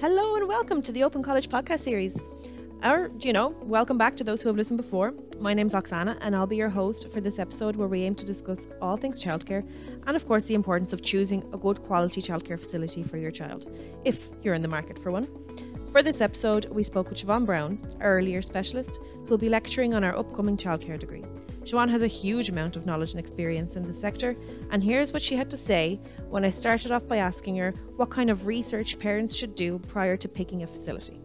Hello and welcome to the Open College podcast series. Or, you know, welcome back to those who have listened before. My name's Oxana, and I'll be your host for this episode where we aim to discuss all things childcare and, of course, the importance of choosing a good quality childcare facility for your child, if you're in the market for one. For this episode, we spoke with Siobhan Browne, our early years specialist, who will be lecturing on our upcoming childcare degree. Siobhan has a huge amount of knowledge and experience in the sector, and here's what she had to say when I started off by asking her what kind of research parents should do prior to picking a facility.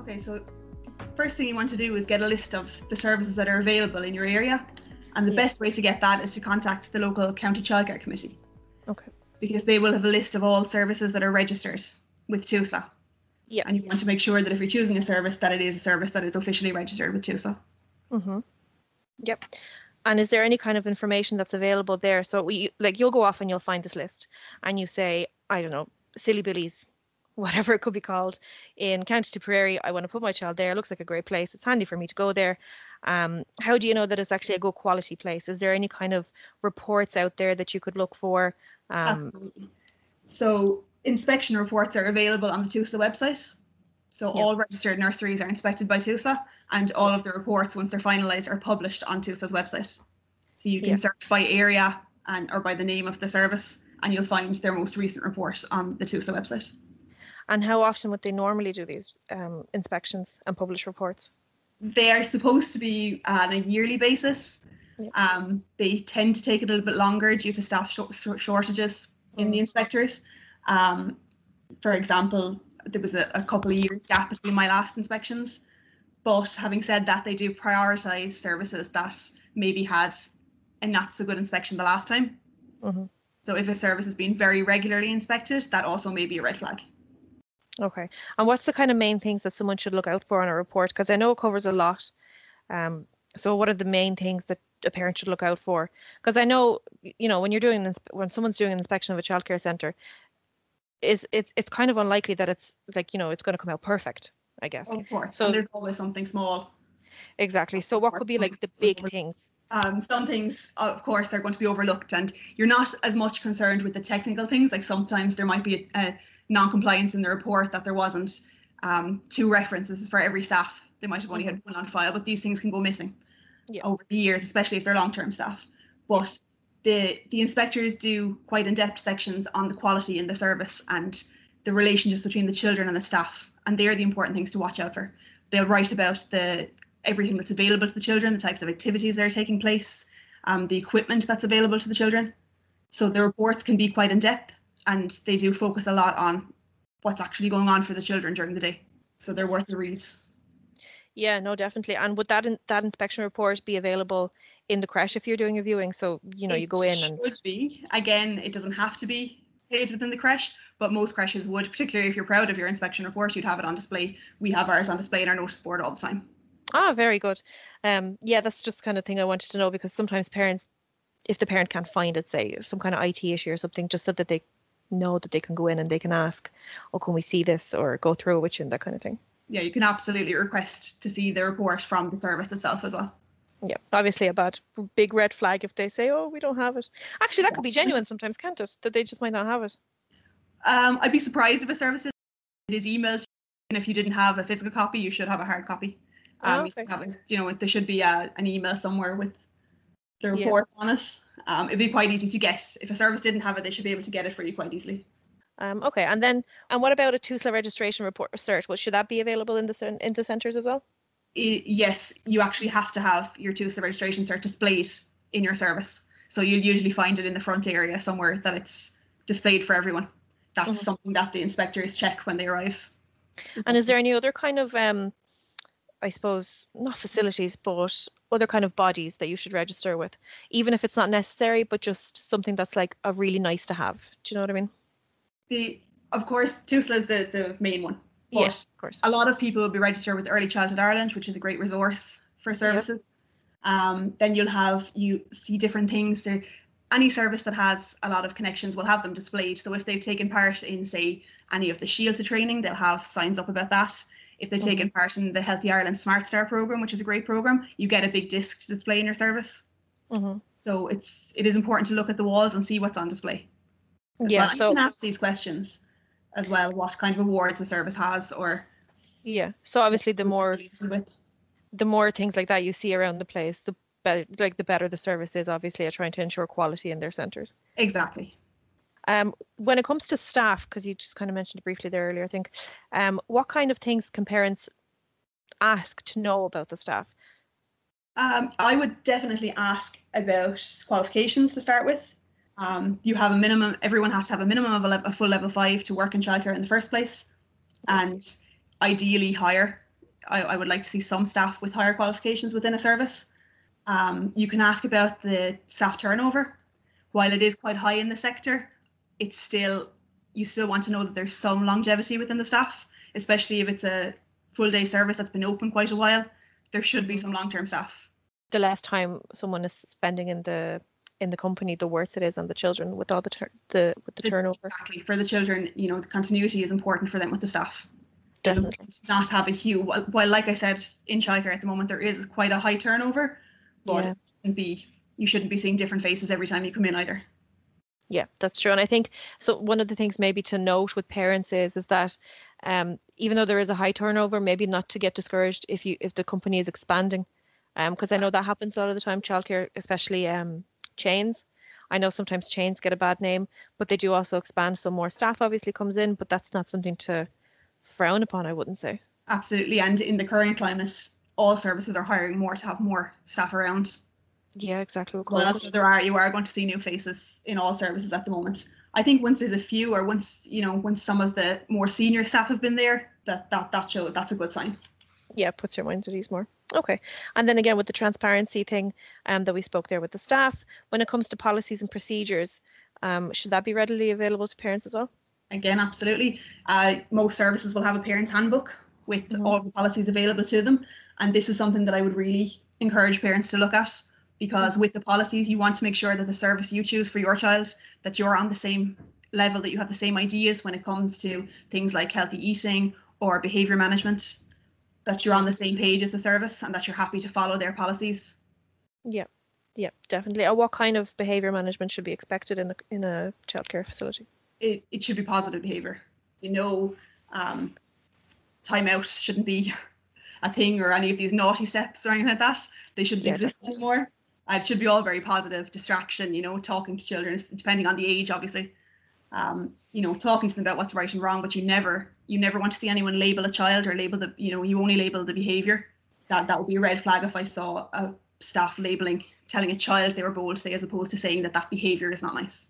Okay, so first thing you want to do is get a list of the services that are available in your area, and the Yeah. best way to get that is to contact the local county childcare committee Okay. because they will have a list of all services that are registered with TUSLA. Yeah. And you want to make sure that if you're choosing a service, that it is a service that is officially registered with TUSLA. Mm-hmm. Yep. And is there any kind of information that's available there? So we like you'll go off and you'll find this list, and you say, I don't know, silly billies, whatever it could be called, in County Tipperary. I want to put my child there. It looks like a great place. It's handy for me to go there. Um, how do you know that it's actually a good quality place? Is there any kind of reports out there that you could look for? Um, Absolutely. So inspection reports are available on the TUSLA website. So Yeah. all registered nurseries are inspected by TUSLA, and all of the reports, once they're finalised, are published on TUSLA's website. So you can Yeah. search by area and or by the name of the service, and you'll find their most recent report on the TUSLA website. and how often would they normally do these um, inspections and publish reports? They are supposed to be on a yearly basis. Yeah. Um, they tend to take a little bit longer due to staff shor- shortages in the Mm. inspectors. Um, for example, there was a, a couple of years gap between my last inspections. But having said that, they do prioritise services that maybe had a not so good inspection the last time. Mhm. So if a service has been very regularly inspected, that also may be a red flag. Okay. And what's the kind of main things that someone should look out for on a report? Because I know it covers a lot. Um, so what are the main things that a parent should look out for? Because I know, you know, when you're doing when someone's doing an inspection of a childcare centre, is it's it's kind of unlikely that it's like you know it's going to come out perfect. I guess Of course. So- and there's always something small exactly. So what could be like the big things? um, some things, of course, are going to be overlooked, and you're not as much concerned with the technical things. Like sometimes there might be a, a non-compliance in the report that there wasn't um, two references for every staff. They might have only had one on file, but these things can go missing Yeah. over the years, especially if they're long-term staff. But the the inspectors do quite in-depth sections on the quality in the service and the relationships between the children and the staff, and they are the important things to watch out for. They'll write about the everything that's available to the children, the types of activities that are taking place, um, the equipment that's available to the children. So the reports can be quite in depth, and they do focus a lot on what's actually going on for the children during the day. So they're worth a read. Yeah, no, definitely. And would that in, that inspection report be available in the creche if you're doing a viewing? So you know you go in and should be again. It doesn't have to be staged within the creche, but most creches would. Particularly if you're proud of your inspection report, you'd have it on display. We have ours on display in our notice board all the time. Ah, very good. Um, yeah, that's just kind of thing I wanted to know because sometimes parents, if the parent can't find it, say some kind of IT issue or something, just so that they know that they can go in and they can ask, "Oh, can we see this?" or go through it with you and that kind of thing. Yeah, you can absolutely request to see the report from the service itself as well. Yeah, obviously a bad big red flag if they say, "Oh, we don't have it." Actually, that could be genuine sometimes, can't it? That they just might not have it. Um, I'd be surprised if a service is emailed, and if you didn't have a physical copy, you should have a hard copy. Oh, Um, you okay. have a- you know, there should be a, an email somewhere with the Yeah. report on it. Um, it'd be quite easy to get. If a service didn't have it, they should be able to get it for you quite easily. Um, okay, and then and what about a TUSLA registration report cert? Well, should that be available in the in the centres as well? Yes, you actually have to have your TUSLA registration cert displayed in your service. So you'll usually find it in the front area somewhere that it's displayed for everyone. That's Mhm. something that the inspectors check when they arrive. And is there any other kind of, um, I suppose, not facilities, but other kind of bodies that you should register with, even if it's not necessary, but just something that's like a really nice to have? Do you know what I mean? The of course TUSLA is the, the main one. But Yes, of course. a lot of people will be registered with Early Childhood Ireland, which is a great resource for services. Um, then you'll have you see different things. There, any service that has a lot of connections will have them displayed. So if they've taken part in, say, any of the Shields of training, they'll have signs up about that. If they've taken part in the Healthy Ireland Smart Start program, which is a great program, you get a big disc to display in your service. hmm So it's it is important to look at the walls and see what's on display. Yeah. well. So you can ask these questions as well, what kind of rewards the service has or Yeah. So obviously the more with. the more things like that you see around the place, the better like the better the service is obviously at trying to ensure quality in their centres. Exactly. Um, when it comes to staff, because you just kind of mentioned it briefly there earlier, I think, um, what kind of things can parents ask to know about the staff? Um, I would definitely ask about qualifications to start with. Um, you have a minimum, everyone has to have a minimum of a, a full level five to work in childcare in the first place, and ideally higher. I, I would like to see some staff with higher qualifications within a service. Um, you can ask about the staff turnover. While it is quite high in the sector, it's still, you still want to know that there's some longevity within the staff, especially if it's a full day service that's been open quite a while. There should be some long term staff. The less time someone is spending in the in the company, the worse it is on the children with all the tur- the with the turnover. Exactly. For the children, you know, the continuity is important for them with the staff. Definitely. Not have a huge, while, while like I said, in childcare at the moment, there is quite a high turnover, but Yeah. it be, you shouldn't be seeing different faces every time you come in either. Yeah, that's true. And I think so. One of the things maybe to note with parents is is that um, even though there is a high turnover, maybe not to get discouraged if you if the company is expanding, because I know that happens a lot of the time. Childcare, especially um, chains. I know sometimes chains get a bad name, but they do also expand. So more staff obviously comes in, but that's not something to frown upon. I wouldn't say. Absolutely. And in the current climate, all services are hiring more to have more staff around. Yeah, exactly. Well, so there are you are going to see new faces in all services at the moment. I think once there's a few, or once you know, once some of the more senior staff have been there, that that that show that's a good sign. yeah puts your minds at ease more okay. And then again with the transparency thing um, that we spoke there with the staff when it comes to policies and procedures um, should that be readily available to parents as well? Again, absolutely. Uh, most services will have a parents' handbook with Mhm. all the policies available to them, and this is something that I would really encourage parents to look at because with the policies, you want to make sure that the service you choose for your child that you're on the same level, that you have the same ideas when it comes to things like healthy eating or behaviour management, that you're on the same page as the service and that you're happy to follow their policies. yeah yeah definitely or what kind of behavior management should be expected in a, in a childcare facility It, it should be positive behaviour. You know, um, timeout shouldn't be a thing or any of these naughty steps or anything like that. They shouldn't Yeah, exist anymore. Uh, it should be all very positive. Distraction, you know, talking to children, depending on the age, obviously. Um, you know, talking to them about what's right and wrong, but you never, you never want to see anyone label a child or label the, you know, you only label the behaviour. That that would be a red flag if I saw a staff labeling, telling a child they were bold, say, as opposed to saying that that behaviour is not nice.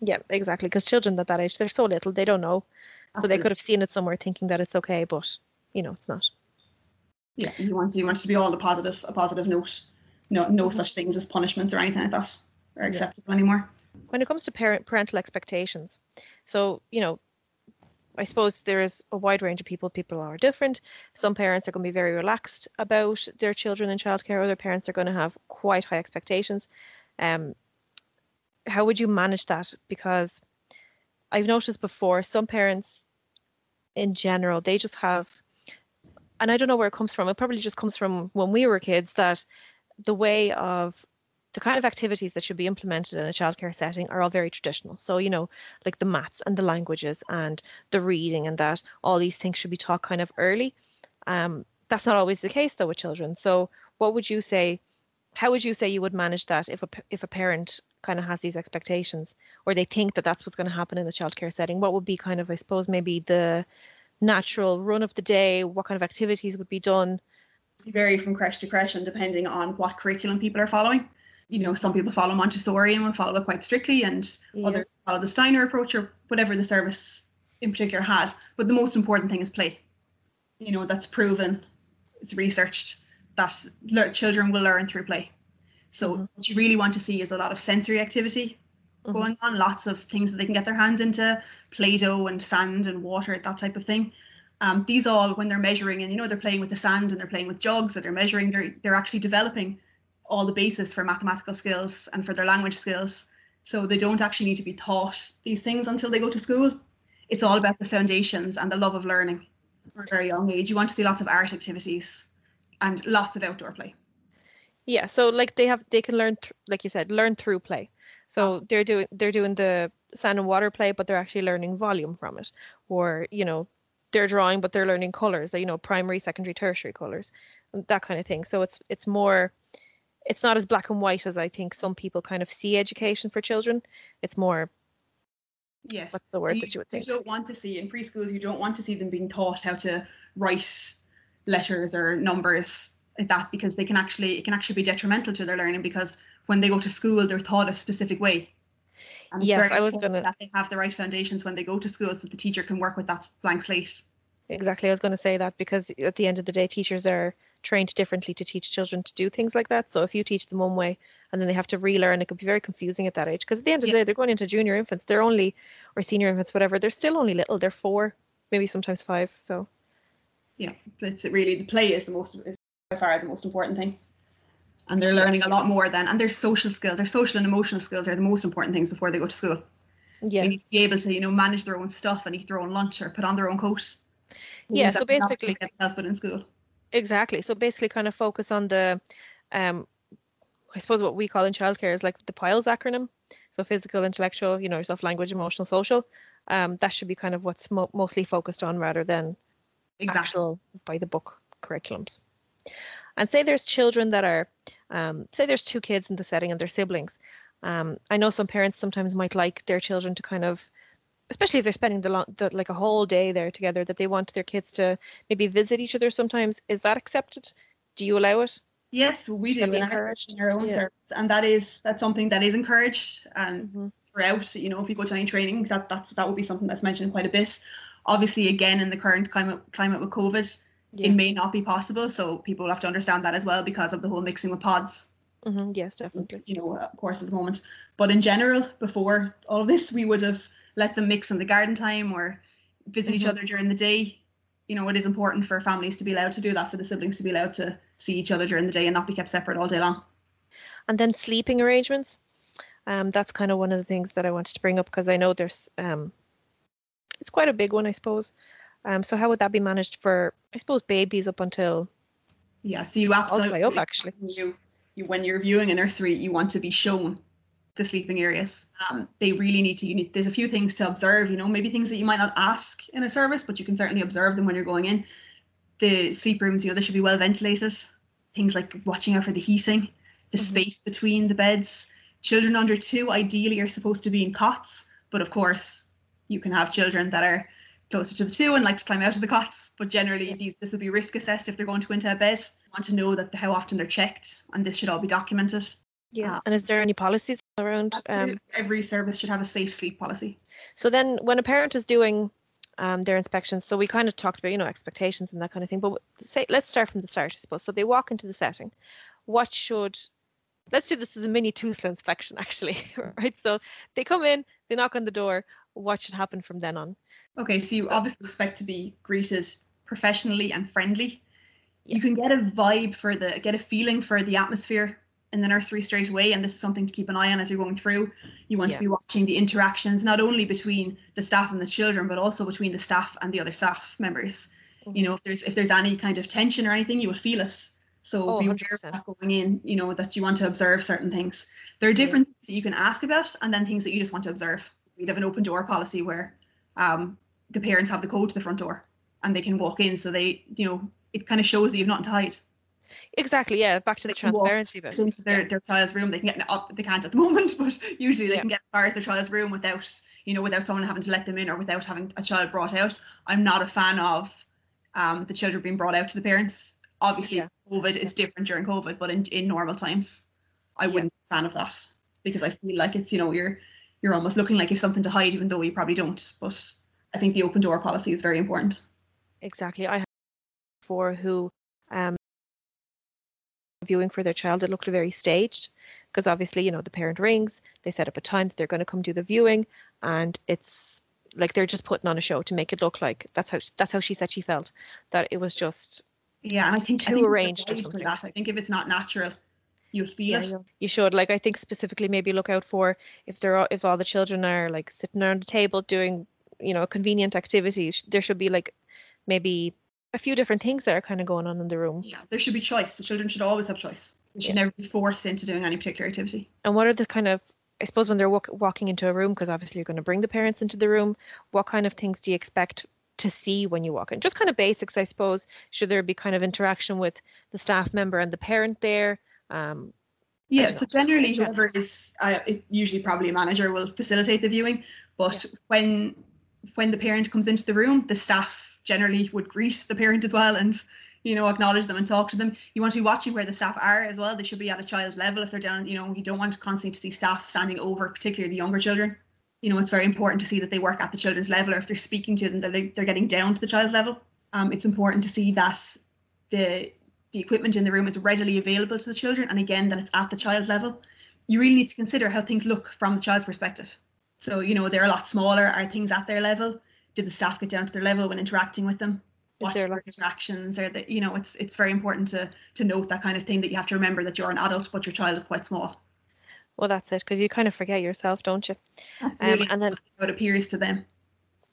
yeah exactly because children at that age they're so little they don't know so they could have seen it somewhere thinking that it's okay but you know it's not yeah, you want you want to be all a positive, a positive note. No, no Mhm. such things as punishments or anything like that are acceptable anymore. when it comes to parent parental expectations so you know i suppose there is a wide range of people. People are different. Some parents are going to be very relaxed about their children in childcare. Other parents are going to have quite high expectations. Um how would you manage that? Because i've noticed before some parents in general they just have and i don't know where it comes from. It probably just comes from when we were kids that the way of the kind of activities that should be implemented in a childcare setting are all very traditional. So, you know, like the maths and the languages and the reading and that all these things should be taught kind of early. Um, that's not always the case though with children. So, what would you say? How would you say you would manage that if a if a parent kind of has these expectations or they think that that's what's going to happen in a childcare setting? What would be kind of, I suppose, maybe the natural run of the day? What kind of activities would be done? It's vary from creche to creche and depending on what curriculum people are following. You know, some people follow Montessori and will follow it quite strictly, and Yeah. others follow the Steiner approach or whatever the service in particular has. But the most important thing is play. You know, that's proven, it's researched that le- children will learn through play. So Mhm. what you really want to see is a lot of sensory activity Mhm. going on, lots of things that they can get their hands into, Play-Doh and sand and water, that type of thing. Um, these all, when they're measuring, and you know they're playing with the sand and they're playing with jugs, or they're measuring, they're they're actually developing all the basis for mathematical skills and for their language skills. So they don't actually need to be taught these things until they go to school. It's all about the foundations and the love of learning from a very young age. You want to see lots of art activities and lots of outdoor play. Yeah, so like they have, they can learn, th- like you said, learn through play. So they're doing they're doing the sand and water play, but they're actually learning volume from it, or you know, they're drawing, but they're learning colors. That you know, primary, secondary, tertiary colors, that kind of thing. So it's it's more, it's not as black and white as I think some people kind of see education for children. It's more. Yes. What's the word you, that you would think? You don't want to see in preschools. You don't want to see them being taught how to write letters or numbers like that because they can actually it can actually be detrimental to their learning because when they go to school they're taught a specific way. And yes, I was gonna that they have the right foundations when they go to school so that the teacher can work with that blank slate. Exactly, I was going to say that because at the end of the day, teachers are trained differently to teach children to do things like that. So if you teach them one way and then they have to relearn, it could be very confusing at that age. Because at the end of the yeah. day, they're going into junior infants. They're only or senior infants, whatever. They're still only little. They're four, maybe sometimes five. So yeah, it's really the play is the most is by far the most important thing. And they're learning a lot more then and their social skills, their social and emotional skills are the most important things before they go to school. Yeah. They need to be able to, you know, manage their own stuff and eat their own lunch or put on their own coat. Yeah, so basically help in school. Exactly. So basically kind of focus on the um I suppose what we call in childcare is like the PILES acronym. So physical, intellectual, you know, yourself, language, emotional, social. Um, that should be kind of what's mo- mostly focused on rather than exactly. actual by the book curriculums. And say there's children that are, um, say there's two kids in the setting and they're siblings. Um, I know some parents sometimes might like their children to kind of, especially if they're spending the, long, the like a whole day there together, that they want their kids to maybe visit each other sometimes. Is that accepted? Do you allow it? Yes, we Should do. encouraged. In our own yeah. service, and that is that's something that is encouraged and mm-hmm. throughout. You know, if you go to any training, that that's that would be something that's mentioned quite a bit obviously again in the current climate climate with covid yeah. it may not be possible so people have to understand that as well because of the whole mixing with pods mm-hmm. yes definitely you know of course at the moment but in general before all of this we would have let them mix in the garden time or visit mm-hmm. each other during the day you know it is important for families to be allowed to do that for the siblings to be allowed to see each other during the day and not be kept separate all day long and then sleeping arrangements um, that's kind of one of the things that I wanted to bring up because I know there's um, it's quite a big one, I suppose. Um, so how would that be managed for, I suppose, babies up until? Yeah, so you absolutely all the way up actually. You, you when you're viewing a nursery, you want to be shown the sleeping areas. Um, they really need to. You need. There's a few things to observe. You know, maybe things that you might not ask in a service, but you can certainly observe them when you're going in. The sleep rooms, you know, they should be well ventilated. Things like watching out for the heating, the mm-hmm. space between the beds. Children under two ideally are supposed to be in cots, but of course you can have children that are closer to the two and like to climb out of the cots. But generally, these this will be risk assessed if they're going to go into a bed. You want to know that how often they're checked, and this should all be documented. Yeah. Uh, and is there any policies around? Um, every service should have a safe sleep policy. So then, when a parent is doing um, their inspections, so we kind of talked about you know expectations and that kind of thing. But say let's start from the start, I suppose. So they walk into the setting. What should let's do this as a mini TUSLA inspection actually right so they come in they knock on the door what should happen from then on. Okay, so you so, obviously expect to be greeted professionally and friendly. Yes. You can get a vibe for the get a feeling for the atmosphere in the nursery straight away, and this is something to keep an eye on as you're going through. You want yeah. to be watching the interactions not only between the staff and the children, but also between the staff and the other staff members. Mm-hmm. You know, if there's if there's any kind of tension or anything, you will feel it. So oh, be aware of that going in, you know, that you want to observe certain things. There are different yeah. things that you can ask about, and then things that you just want to observe we have an open door policy where um, the parents have the code to the front door and they can walk in. So they, you know, it kind of shows that you've not hide. Exactly. Yeah. Back to the transparency bit. Into their, yeah. their child's room, they can get up. They can't at the moment, but usually they yeah. can get as far as their child's room without, you know, without someone having to let them in or without having a child brought out. I'm not a fan of um, the children being brought out to the parents. Obviously, yeah. COVID is different during COVID, but in, in normal times, I wouldn't be a fan of that because I feel like it's, you know, you're you're almost looking like you've something to hide, even though you probably don't. But I think the open door policy is very important. Exactly. I have for who um viewing for their child it looked very staged because obviously you know the parent rings they set up a time that they're going to come do the viewing and it's like they're just putting on a show to make it look like that's how that's how she said she felt that it was just yeah and i think too I think arranged or something that. i think if it's not natural you'll feel yeah, it. You should. Like I think specifically maybe look out for if there are if all the children are like sitting around the table doing, you know, convenient activities, there should be like maybe a few different things that are kind of going on in the room. Yeah, there should be choice. The children should always have choice. They should yeah. never be forced into doing any particular activity. And what are the kind of I suppose when they're walk, walking into a room, because obviously you're going to bring the parents into the room, what kind of things do you expect to see when you walk in? Just kind of basics, I suppose. Should there be kind of interaction with the staff member and the parent there? Um, yeah, so generally, whoever is uh, it, usually probably a manager will facilitate the viewing. But yes. when when the parent comes into the room, the staff generally would greet the parent as well and you know acknowledge them and talk to them. You want to be watching where the staff are as well. They should be at a child's level if they're down. You know, you don't want constantly to see staff standing over, particularly the younger children. You know, it's very important to see that they work at the children's level, or if they're speaking to them, that they, they're getting down to the child's level. Um, it's important to see that the the equipment in the room is readily available to the children, and again that it's at the child's level. You really need to consider how things look from the child's perspective. So, you know, they're a lot smaller. Are things at their level? Did the staff get down to their level when interacting with them? Watch their like- interactions or that you know, it's it's very important to to note that kind of thing that you have to remember that you're an adult but your child is quite small. Well that's it, because you kind of forget yourself, don't you? Absolutely. Um, and then it appears to them.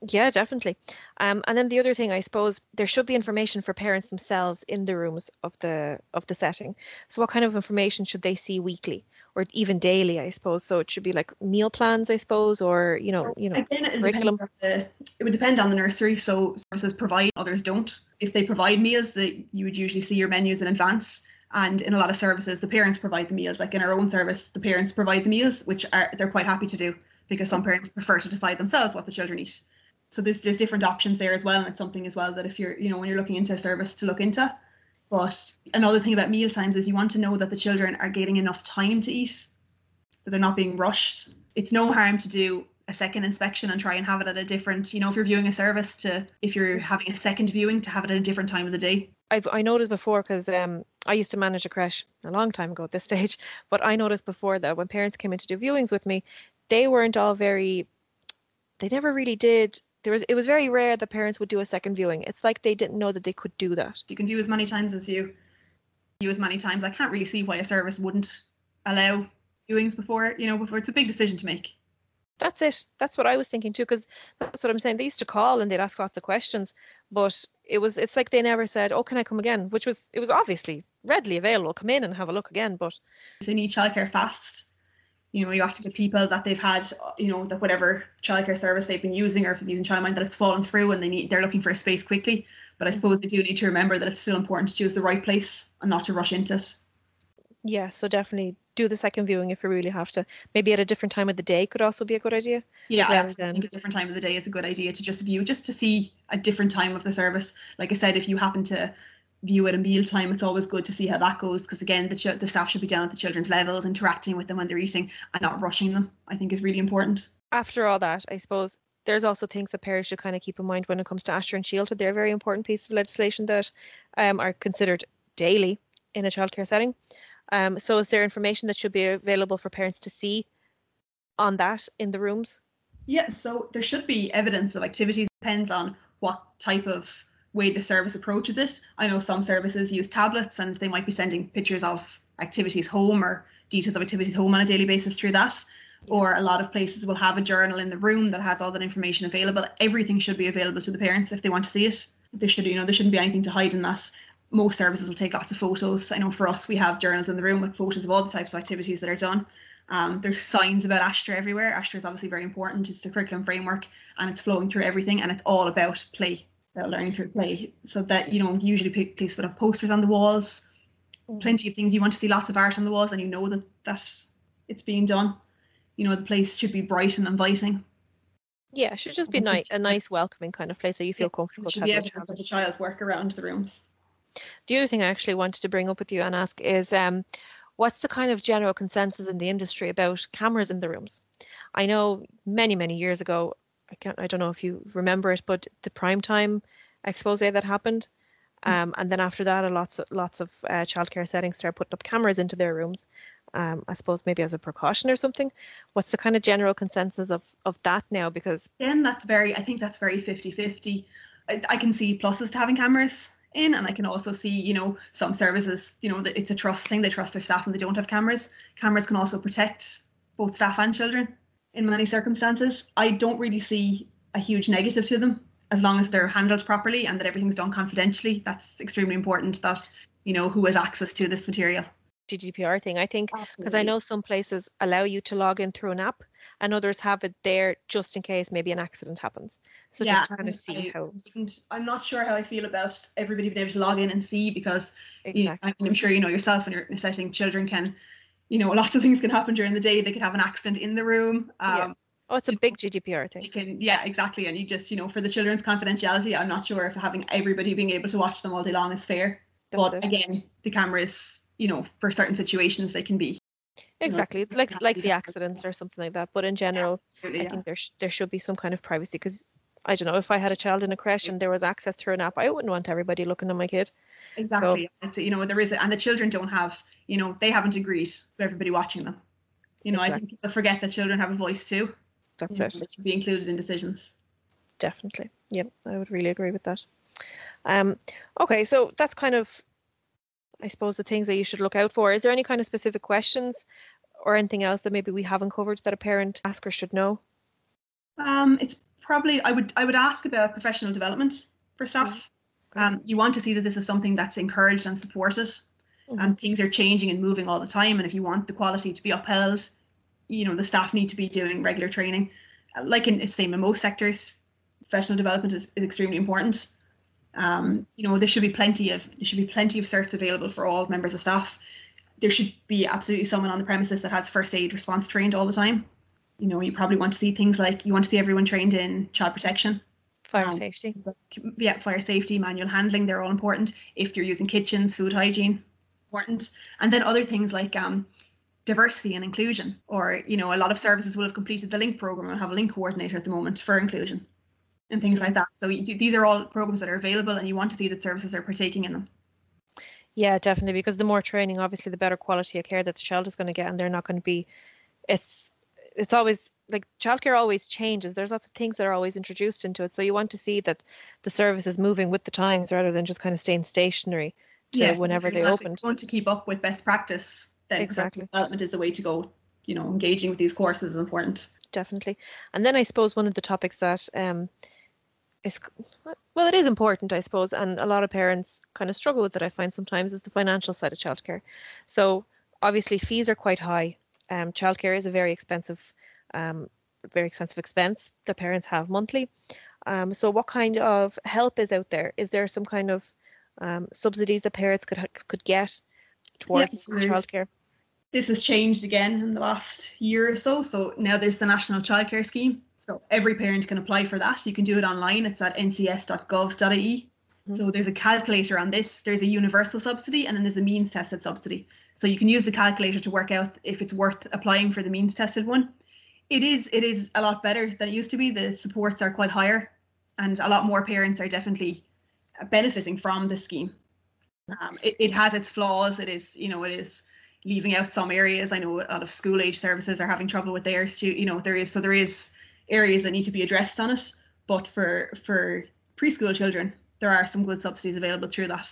Yeah, definitely. Um, and then the other thing, I suppose, there should be information for parents themselves in the rooms of the of the setting. So, what kind of information should they see weekly? Or even daily, I suppose. So it should be like meal plans, I suppose, or you know, you know, Again, it curriculum. The, it would depend on the nursery. So services provide, others don't. If they provide meals, that you would usually see your menus in advance. And in a lot of services, the parents provide the meals. Like in our own service, the parents provide the meals, which are they're quite happy to do because some parents prefer to decide themselves what the children eat. So there's there's different options there as well, and it's something as well that if you're you know when you're looking into a service to look into. But another thing about meal times is you want to know that the children are getting enough time to eat, that they're not being rushed. It's no harm to do a second inspection and try and have it at a different, you know, if you're viewing a service to if you're having a second viewing to have it at a different time of the day. I've I noticed before because um I used to manage a creche a long time ago at this stage, but I noticed before that when parents came in to do viewings with me, they weren't all very they never really did there was it was very rare that parents would do a second viewing. It's like they didn't know that they could do that. You can do as many times as you view as many times. I can't really see why a service wouldn't allow viewings before you know before it's a big decision to make. That's it. That's what I was thinking too, because that's what I'm saying. They used to call and they'd ask lots of questions, but it was it's like they never said, "Oh, can I come again?" Which was it was obviously readily available. Come in and have a look again, but they need childcare fast you know you have to get people that they've had you know that whatever childcare service they've been using or if they're using childmind that it's fallen through and they need they're looking for a space quickly. But i suppose they do need to remember that it's still important to choose the right place and not to rush into it. Yeah so definitely do the second viewing if you really have to. Maybe at a different time of the day could also be a good idea. Yeah i think um, a different time of the day is a good idea to just view just to see a different time of the service. Like i said if you happen to view it in meal time, it's always good to see how that goes because again, the ch- the staff should be down at the children's levels, interacting with them when they're eating and not rushing them. I think is really important. After all that, I suppose there's also things that parents should kind of keep in mind when it comes to Aistear and Síolta. They're a very important piece of legislation that um, are considered daily in a childcare setting. Um, so, is there information that should be available for parents to see on that in the rooms? Yeah, so there should be evidence of activities. Depends on what type of way the service approaches it. I know some services use tablets and they might be sending pictures of activities home or details of activities home on a daily basis through that. Or a lot of places will have a journal in the room that has all that information available. Everything should be available to the parents if they want to see it. There should, you know, there shouldn't be anything to hide in that. Most services will take lots of photos. I know for us, we have journals in the room with photos of all the types of activities that are done. Um, there's signs about Aistear everywhere. Aistear is obviously very important. It's the curriculum framework and it's flowing through everything and it's all about play learning through play. So that you know, usually place put up posters on the walls, mm. plenty of things. You want to see lots of art on the walls, and you know that that it's being done. You know, the place should be bright and inviting. Yeah, it should just be nice, a nice, welcoming kind of place so you feel comfortable. It should be evidence of the child's work around the rooms. The other thing I actually wanted to bring up with you and ask is, um, what's the kind of general consensus in the industry about cameras in the rooms? I know many, many years ago, I can't I don't know if you remember it, but the prime time expose that happened. Mm. Um, and then after that, a lots of lots of uh, childcare settings started putting up cameras into their rooms. Um, I suppose maybe as a precaution or something. What's the kind of general consensus of of that now? Because then that's very, I think that's very 50-50. I, I can see pluses to having cameras in and I can also see, you know, some services, you know, that it's a trust thing. They trust their staff and they don't have cameras. Cameras can also protect both staff and children in many circumstances. I don't really see a huge negative to them as long as they're handled properly and that everything's done confidentially. That's extremely important that you know who has access to this material. GDPR thing. I think because I know some places allow you to log in through an app and others have it there just in case maybe an accident happens. So Yeah, just to kind of see I how And I'm not sure how I feel about everybody being able to log in and see because you- exactly. I mean, I'm sure you know yourself when you're in a setting, children can, you know, lots of things can happen during the day. They could have an accident in the room. Um, Yeah. Oh, it's a big GDPR thing. can, yeah, exactly. And you just, you know, for the children's confidentiality, I'm not sure if having everybody being able to watch them all day long is fair. That's but it. again, the cameras, you know, for certain situations, they can be. Exactly, like like the accidents or something like that. But in general, Absolutely, I yeah. think there sh- there should be some kind of privacy because I don't know if I had a child in a creche and there was access through an app, I wouldn't want everybody looking at my kid. Exactly. It's, you know, there is, and the children don't have, you know, they haven't agreed with everybody watching them. You know, I think people forget that children have a voice too. That's know, it. Should be included in decisions. Definitely. Yep, I would really agree with that. Um, okay, so that's kind of, I suppose, the things that you should look out for. Is there any kind of specific questions or anything else that maybe we haven't covered that a parent asker should know? Um, it's probably I would I would ask about professional development for staff. Um, you want to see that this is something that's encouraged and supported, Mhm. and things are changing and moving all the time. And if you want the quality to be upheld, you know the staff need to be doing regular training. Uh, Like in it's same in most sectors, professional development is, is extremely important. Um, you know there should be plenty of there should be plenty of certs available for all members of staff. There should be absolutely someone on the premises that has first aid response trained all the time. You know you probably want to see things like you want to see everyone trained in child protection Fire um, safety. yeah, fire safety, manual handling, they're all important. If you're using kitchens, food hygiene, important. And then other things like um, diversity and inclusion, or you know, a lot of services will have completed the LINC program and have a LINC coordinator at the moment for inclusion, and things like that. So you, these are all programs that are available, and you want to see that services are partaking in them. Yeah, definitely. Because the more training, obviously, the better quality of care that the child is going to get, and they're not going to be. It's it's always like childcare always changes. There's lots of things that are always introduced into it, so you want to see that the service is moving with the times rather than just kind of staying stationary to Yes, whenever they opened. Want to keep up with best practice? Then Exactly. development is the way to go. You know, engaging with these courses is important. Definitely. And then I suppose one of the topics that um is well, it is important, I suppose, and a lot of parents kind of struggle with it. I find sometimes is the financial side of childcare. So obviously fees are quite high. Um, childcare is a very expensive, um, very expensive expense that parents have monthly. Um, so what kind of help is out there? Is there some kind of um, subsidies that parents could could get towards childcare? this has changed again in the last year or so. So now there's the National Childcare Scheme. So every parent can apply for that. You can do it online. It's at ncs.gov.ie. Mhm. So there's a calculator on this. There's a universal subsidy and then there's a means tested subsidy. So you can use the calculator to work out if it's worth applying for the means tested one. It is it is a lot better than it used to be. The supports are quite higher and a lot more parents are definitely benefiting from the scheme. Um, it, it has its flaws. It is, you know, it is leaving out some areas. I know a lot of school age services are having trouble with their stu you know, there is so there is areas that need to be addressed on it. But for for preschool children, there are some good subsidies available through that,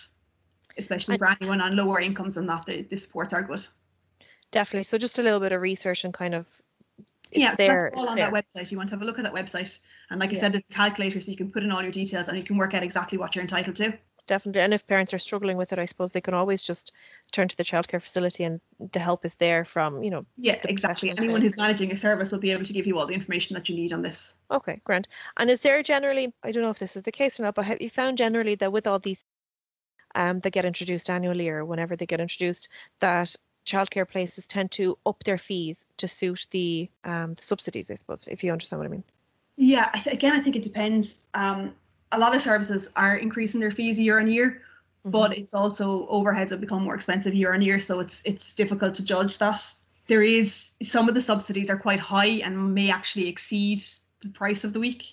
especially for anyone on lower incomes and that. The, the supports are good. Definitely. So just a little bit of research and kind of it's yeah, there. all on there. that website. You want to have a look at that website, and like I said, there's a calculator, so you can put in all your details and you can work out exactly what you're entitled to. Definitely. And if parents are struggling with it, I suppose they can always just turn to the childcare facility and the help is there from, you know, Yeah, exactly. Anyone who's managing a service will be able to give you all the information that you need on this. okay, grant. And is there generally, I don't know if this is the case or not, but have you found generally that with all these um that get introduced annually or whenever they get introduced, that childcare places tend to up their fees to suit the um the subsidies, I suppose, if you understand what I mean. Yeah, I th- again, I think it depends. Um, a lot of services are increasing their fees year on year, but it's also overheads have become more expensive year on year, so it's it's difficult to judge that. There is some of the subsidies are quite high and may actually exceed the price of the week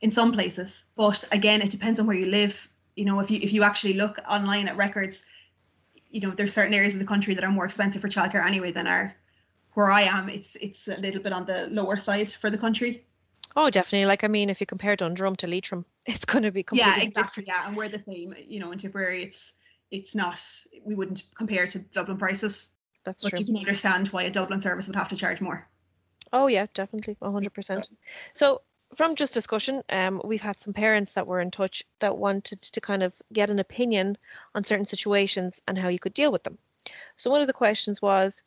in some places. But again, it depends on where you live. You know, if you if you actually look online at records, you know, there's certain areas of the country that are more expensive for childcare anyway than are where I am. It's it's a little bit on the lower side for the country. Oh, definitely. Like I mean, if you compare Dundrum to Leitrim, it's going to be completely yeah exactly different. yeah and we're the same you know in tipperary it's it's not we wouldn't compare to dublin prices That's but true. you can understand why a dublin service would have to charge more Oh yeah, definitely, hundred percent. So from just discussion, um, we've had some parents that were in touch that wanted to kind of get an opinion on certain situations and how you could deal with them. So one of the questions was,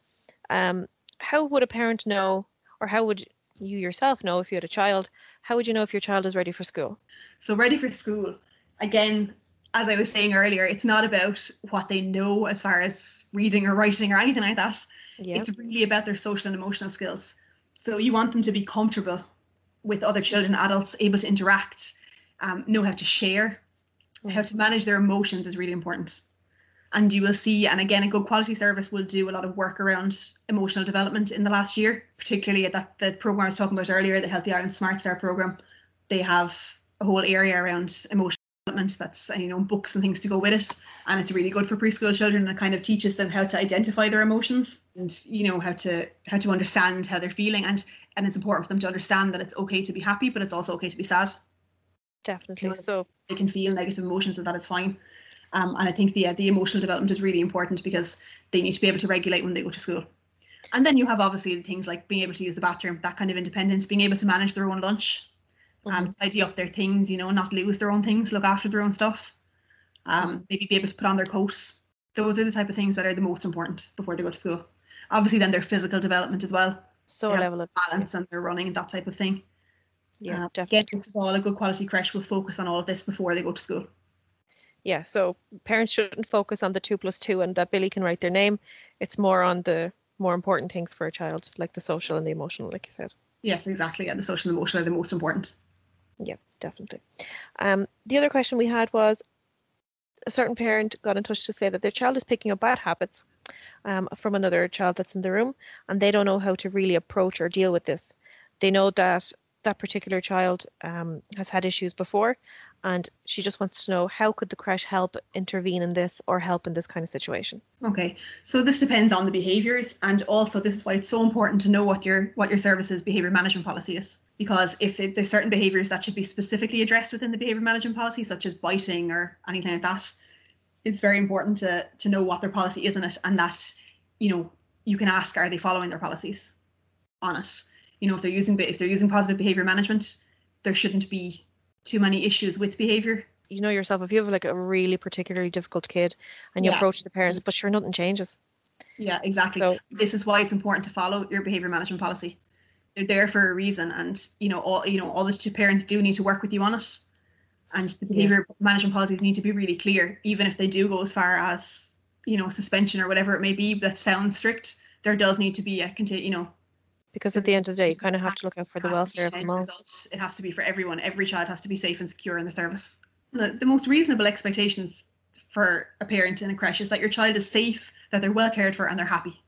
um, how would a parent know, or how would you yourself know if you had a child? How would you know if your child is ready for school? So ready for school, again, as I was saying earlier, it's not about what they know as far as reading or writing or anything like that. Yeah. It's really about their social and emotional skills. So you want them to be comfortable with other children, adults, able to interact, um, know how to share, how to manage their emotions is really important. And you will see, and again, a good quality service will do a lot of work around emotional development in the last year, particularly at that the program I was talking about earlier, the Healthy Ireland Smart Start program. They have a whole area around emotional development that's you know books and things to go with it and it's really good for preschool children and it kind of teaches them how to identify their emotions and you know how to how to understand how they're feeling and and it's important for them to understand that it's okay to be happy but it's also okay to be sad Definitely. know, So they can feel negative emotions and that is fine um, and i think the the emotional development is really important because they need to be able to regulate when they go to school and then you have obviously things like being able to use the bathroom that kind of independence being able to manage their own lunch um, Mhm. tidy up their things, you know, not lose their own things, look after their own stuff, um, maybe be able to put on their coat. Those are the type of things that are the most important before they go to school. Obviously, then their physical development as well, so level of balance and they're running and that type of thing. yeah, Um, definitely. Again, this is all a good quality creche will focus on all of this before they go to school. Yeah, so parents shouldn't focus on the two plus two and that Billy can write their name. It's more on the more important things for a child, like the social and the emotional, like you said. Yes, exactly. Yeah, the social and emotional are the most important. Yeah, definitely. Um, the other question we had was a certain parent got in touch to say that their child is picking up bad habits um, from another child that's in the room, and they don't know how to really approach or deal with this. They know that that particular child um, has had issues before, and she just wants to know how could the creche help intervene in this or help in this kind of situation. Okay, so this depends on the behaviours, and also this is why it's so important to know what your what your service's behaviour management policy is. Because if it, there's certain behaviours that should be specifically addressed within the behaviour management policy, such as biting or anything like that, it's very important to to know what their policy is in it, and that you know you can ask, are they following their policies on it? You know, if they're using if they're using positive behaviour management, there shouldn't be too many issues with behaviour You know yourself, if you have like a really particularly difficult kid and you Yeah. approach the parents, but sure, nothing changes. Yeah, exactly. So- this is why it's important to follow your behavior management policy. They're there for a reason, and you know all you know all the two parents do need to work with you on it, and the behavior management policies need to be really clear, even if they do go as far as you know suspension or whatever it may be. That sounds strict. There does need to be a conti- you know Because at the end of the day, you kind of have to look out for the has to be welfare of them all. result. It has to be for everyone. Every child has to be safe and secure in the service. The, most reasonable expectations for a parent in a creche is that your child is safe, that they're well cared for, and they're happy.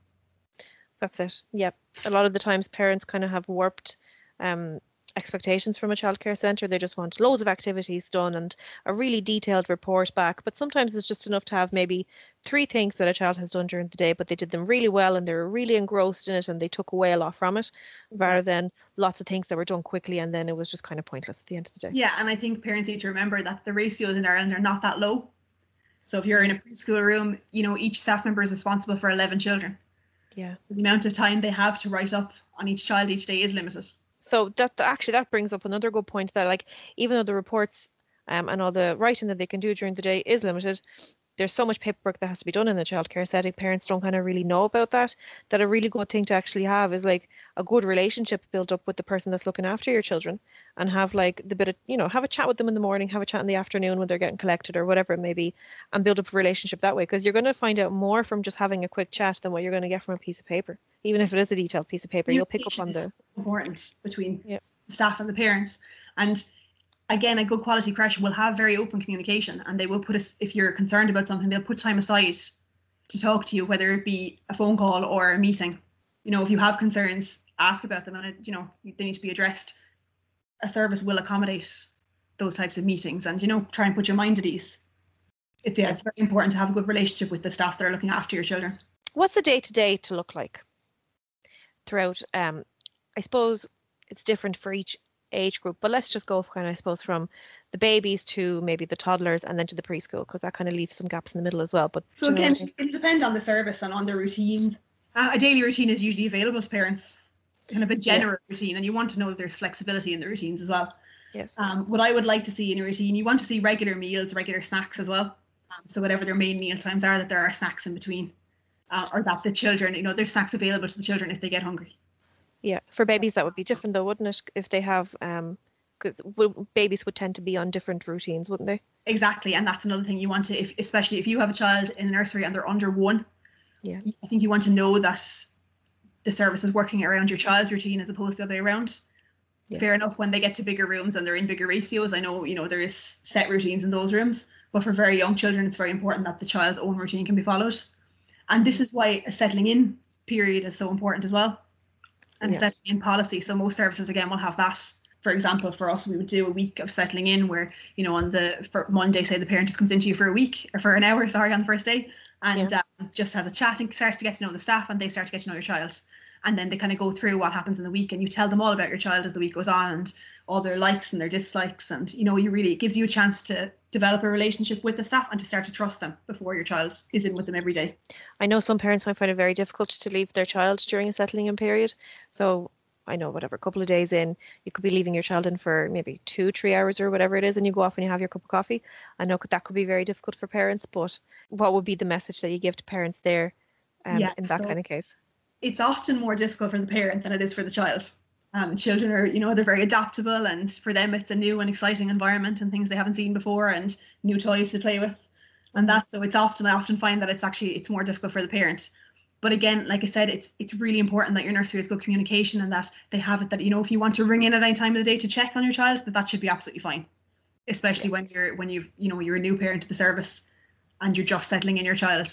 That's it. Yep. A lot of the times parents kind of have warped um, expectations from a childcare centre. They just want loads of activities done and a really detailed report back. But sometimes it's just enough to have maybe three things that a child has done during the day, but they did them really well and they were really engrossed in it and they took away a lot from it mm-hmm. rather than lots of things that were done quickly and then it was just kind of pointless at the end of the day. Yeah, and I think parents need to remember that the ratios in Ireland are not that low. So if you're in a preschool room, you know, each staff member is responsible for 11 children. Yeah. The amount of time they have to write up on each child each day is limited. So that actually that brings up another good point that like even though the reports um, and all the writing that they can do during the day is limited, there's so much paperwork that has to be done in a childcare setting. Parents don't kind of really know about that. That a really good thing to actually have is like a good relationship built up with the person that's looking after your children, and have like the bit of you know have a chat with them in the morning, have a chat in the afternoon when they're getting collected or whatever it may be, and build up a relationship that way. Because you're going to find out more from just having a quick chat than what you're going to get from a piece of paper, even if it is a detailed piece of paper. You'll pick up on the important between Yeah. the staff and the parents. And again, a good quality creche will have very open communication, and they will put us if you're concerned about something, they'll put time aside to talk to you, whether it be a phone call or a meeting. You know, if you have concerns, ask about them, and it, you know they need to be addressed. A service will accommodate those types of meetings, and you know, try and put your mind at ease. It's yeah, it's very important to have a good relationship with the staff that are looking after your children. what's the day to day to look like throughout um i suppose it's different for each age group but let's just go kind of i suppose from the babies to maybe the toddlers and then to the preschool because that kind of leaves some gaps in the middle as well but So do you know what I again, mean? it'll depend on the service and on the routine. Uh, a daily routine is usually available to parents, kind of a general routine, and you want to know that there's flexibility in the routines as well. yes Um, what I would like to see in a routine, you want to see regular meals, regular snacks as well. Um, so whatever their main meal times are, that there are snacks in between. uh, or that the children, you know, there's snacks available to the children if they get hungry. Yeah, for babies that would be different though, wouldn't it? If they have, um, because babies would tend to be on different routines, wouldn't they? Exactly, and that's another thing you want to, if, especially if you have a child in a nursery and they're under one. Yeah. I think you want to know that the service is working around your child's routine as opposed to the other way around. Yes. Fair enough, when they get to bigger rooms and they're in bigger ratios, I know you know there is set routines in those rooms, but for very young children, it's very important that the child's own routine can be followed. And this is why a settling in period is so important as well. And yes. settling in policy. So most services again will have that. For example, for us, we would do a week of settling in where, you know, on the for Monday, say the parent just comes into you for a week or for an hour, sorry, on the first day, and yeah. um, just has a chat and starts to get to know the staff and they start to get to know your child and then they kind of go through what happens in the week and you tell them all about your child as the week goes on and all their likes and their dislikes and you know you really it gives you a chance to develop a relationship with the staff and to start to trust them before your child is in with them every day i know some parents might find it very difficult to leave their child during a settling in period so I know whatever, a couple of days in, you could be leaving your child in for maybe two, three hours or whatever it is, and you go off and you have your cup of coffee. I know that could be very difficult for parents, but what would be the message that you give to parents there um, yeah, in that so, kind of case? it's often more difficult for the parent than it is for the child. Um, children are, you know, they're very adaptable, and for them, it's a new and exciting environment and things they haven't seen before, and new toys to play with, and that. So it's often I often find that it's actually it's more difficult for the parent. But again, like I said, it's it's really important that your nursery has good communication and that they have it that you know if you want to ring in at any time of the day to check on your child, that that should be absolutely fine. Especially when you're when you've you know you're a new parent to the service, and you're just settling in your child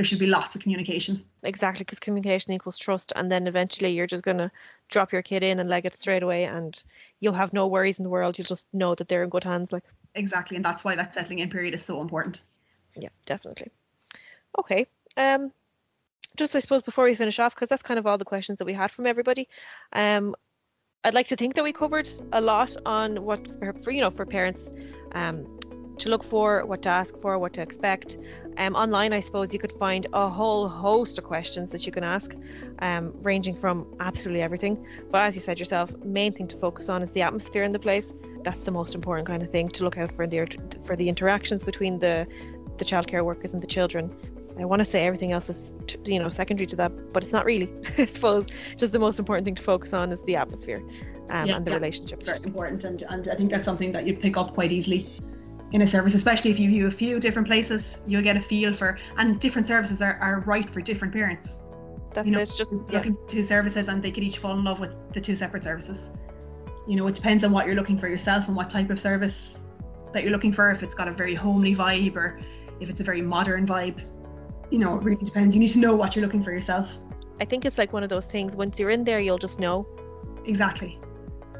there should be lots of communication. Exactly, because communication equals trust, and then eventually you're just gonna drop your kid in and leg it straight away, and you'll have no worries in the world. You'll just know that they're in good hands. Like exactly, and that's why that settling in period is so important. Yeah, definitely. Okay. Um, just I suppose before we finish off, because that's kind of all the questions that we had from everybody. Um, I'd like to think that we covered a lot on what for, for you know for parents um, to look for, what to ask for, what to expect. Um, online, I suppose you could find a whole host of questions that you can ask, um, ranging from absolutely everything. But as you said yourself, main thing to focus on is the atmosphere in the place. That's the most important kind of thing to look out for the for the interactions between the the childcare workers and the children. I want to say everything else is, you know, secondary to that, but it's not really. I suppose just the most important thing to focus on is the atmosphere um, yeah, and the relationships. Very important, and and I think that's something that you'd pick up quite easily in a service, especially if you view a few different places, you'll get a feel for, and different services are, are right for different parents. That's you know, it. Just looking yeah. two services, and they could each fall in love with the two separate services. You know, it depends on what you're looking for yourself and what type of service that you're looking for. If it's got a very homely vibe or if it's a very modern vibe, you know, it really depends. You need to know what you're looking for yourself. I think it's like one of those things. Once you're in there, you'll just know. Exactly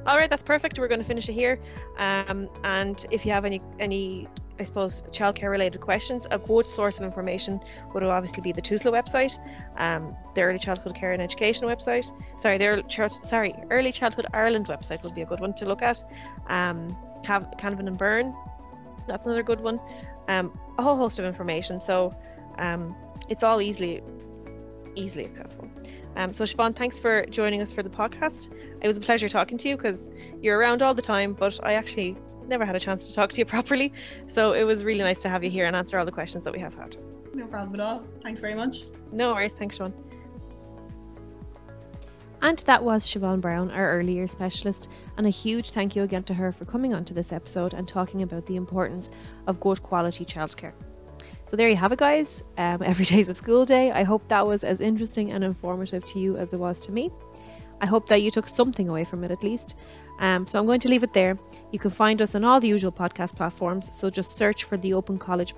all right that's perfect we're going to finish it here um, and if you have any any I suppose childcare related questions, a good source of information would obviously be the TUSLA website, um, the Early Childhood Care and Education website. Sorry, their sorry Early Childhood Ireland website would be a good one to look at. Um, Cav- Canavan and Byrne, that's another good one. Um, a whole host of information, so um, it's all easily easily accessible. Um, so Siobhan, thanks for joining us for the podcast. It was a pleasure talking to you because you're around all the time, but I actually never had a chance to talk to you properly. So it was really nice to have you here and answer all the questions that we have had. No problem at all. Thanks very much. No worries. Thanks, Siobhan. And that was Siobhan Browne, our early year specialist, and a huge thank you again to her for coming onto this episode and talking about the importance of good quality childcare. So there you have it, guys. Um, every day's a school day. I hope that was as interesting and informative to you as it was to me. I hope that you took something away from it at least. Um, so I'm going to leave it there. You can find us on all the usual podcast platforms. So just search for the Open College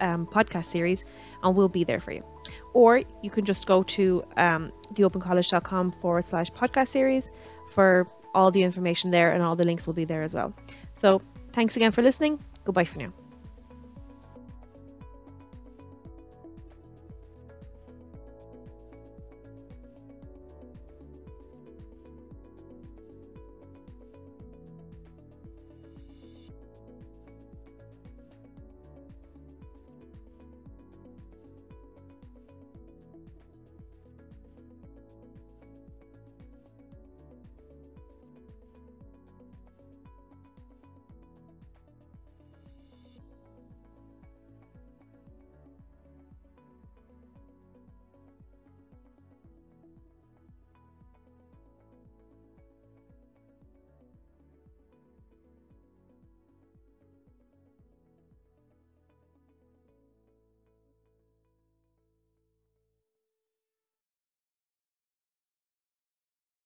um, podcast series and we'll be there for you. Or you can just go to um, theopencollege.com forward slash podcast series for all the information there and all the links will be there as well. So thanks again for listening. Goodbye for now.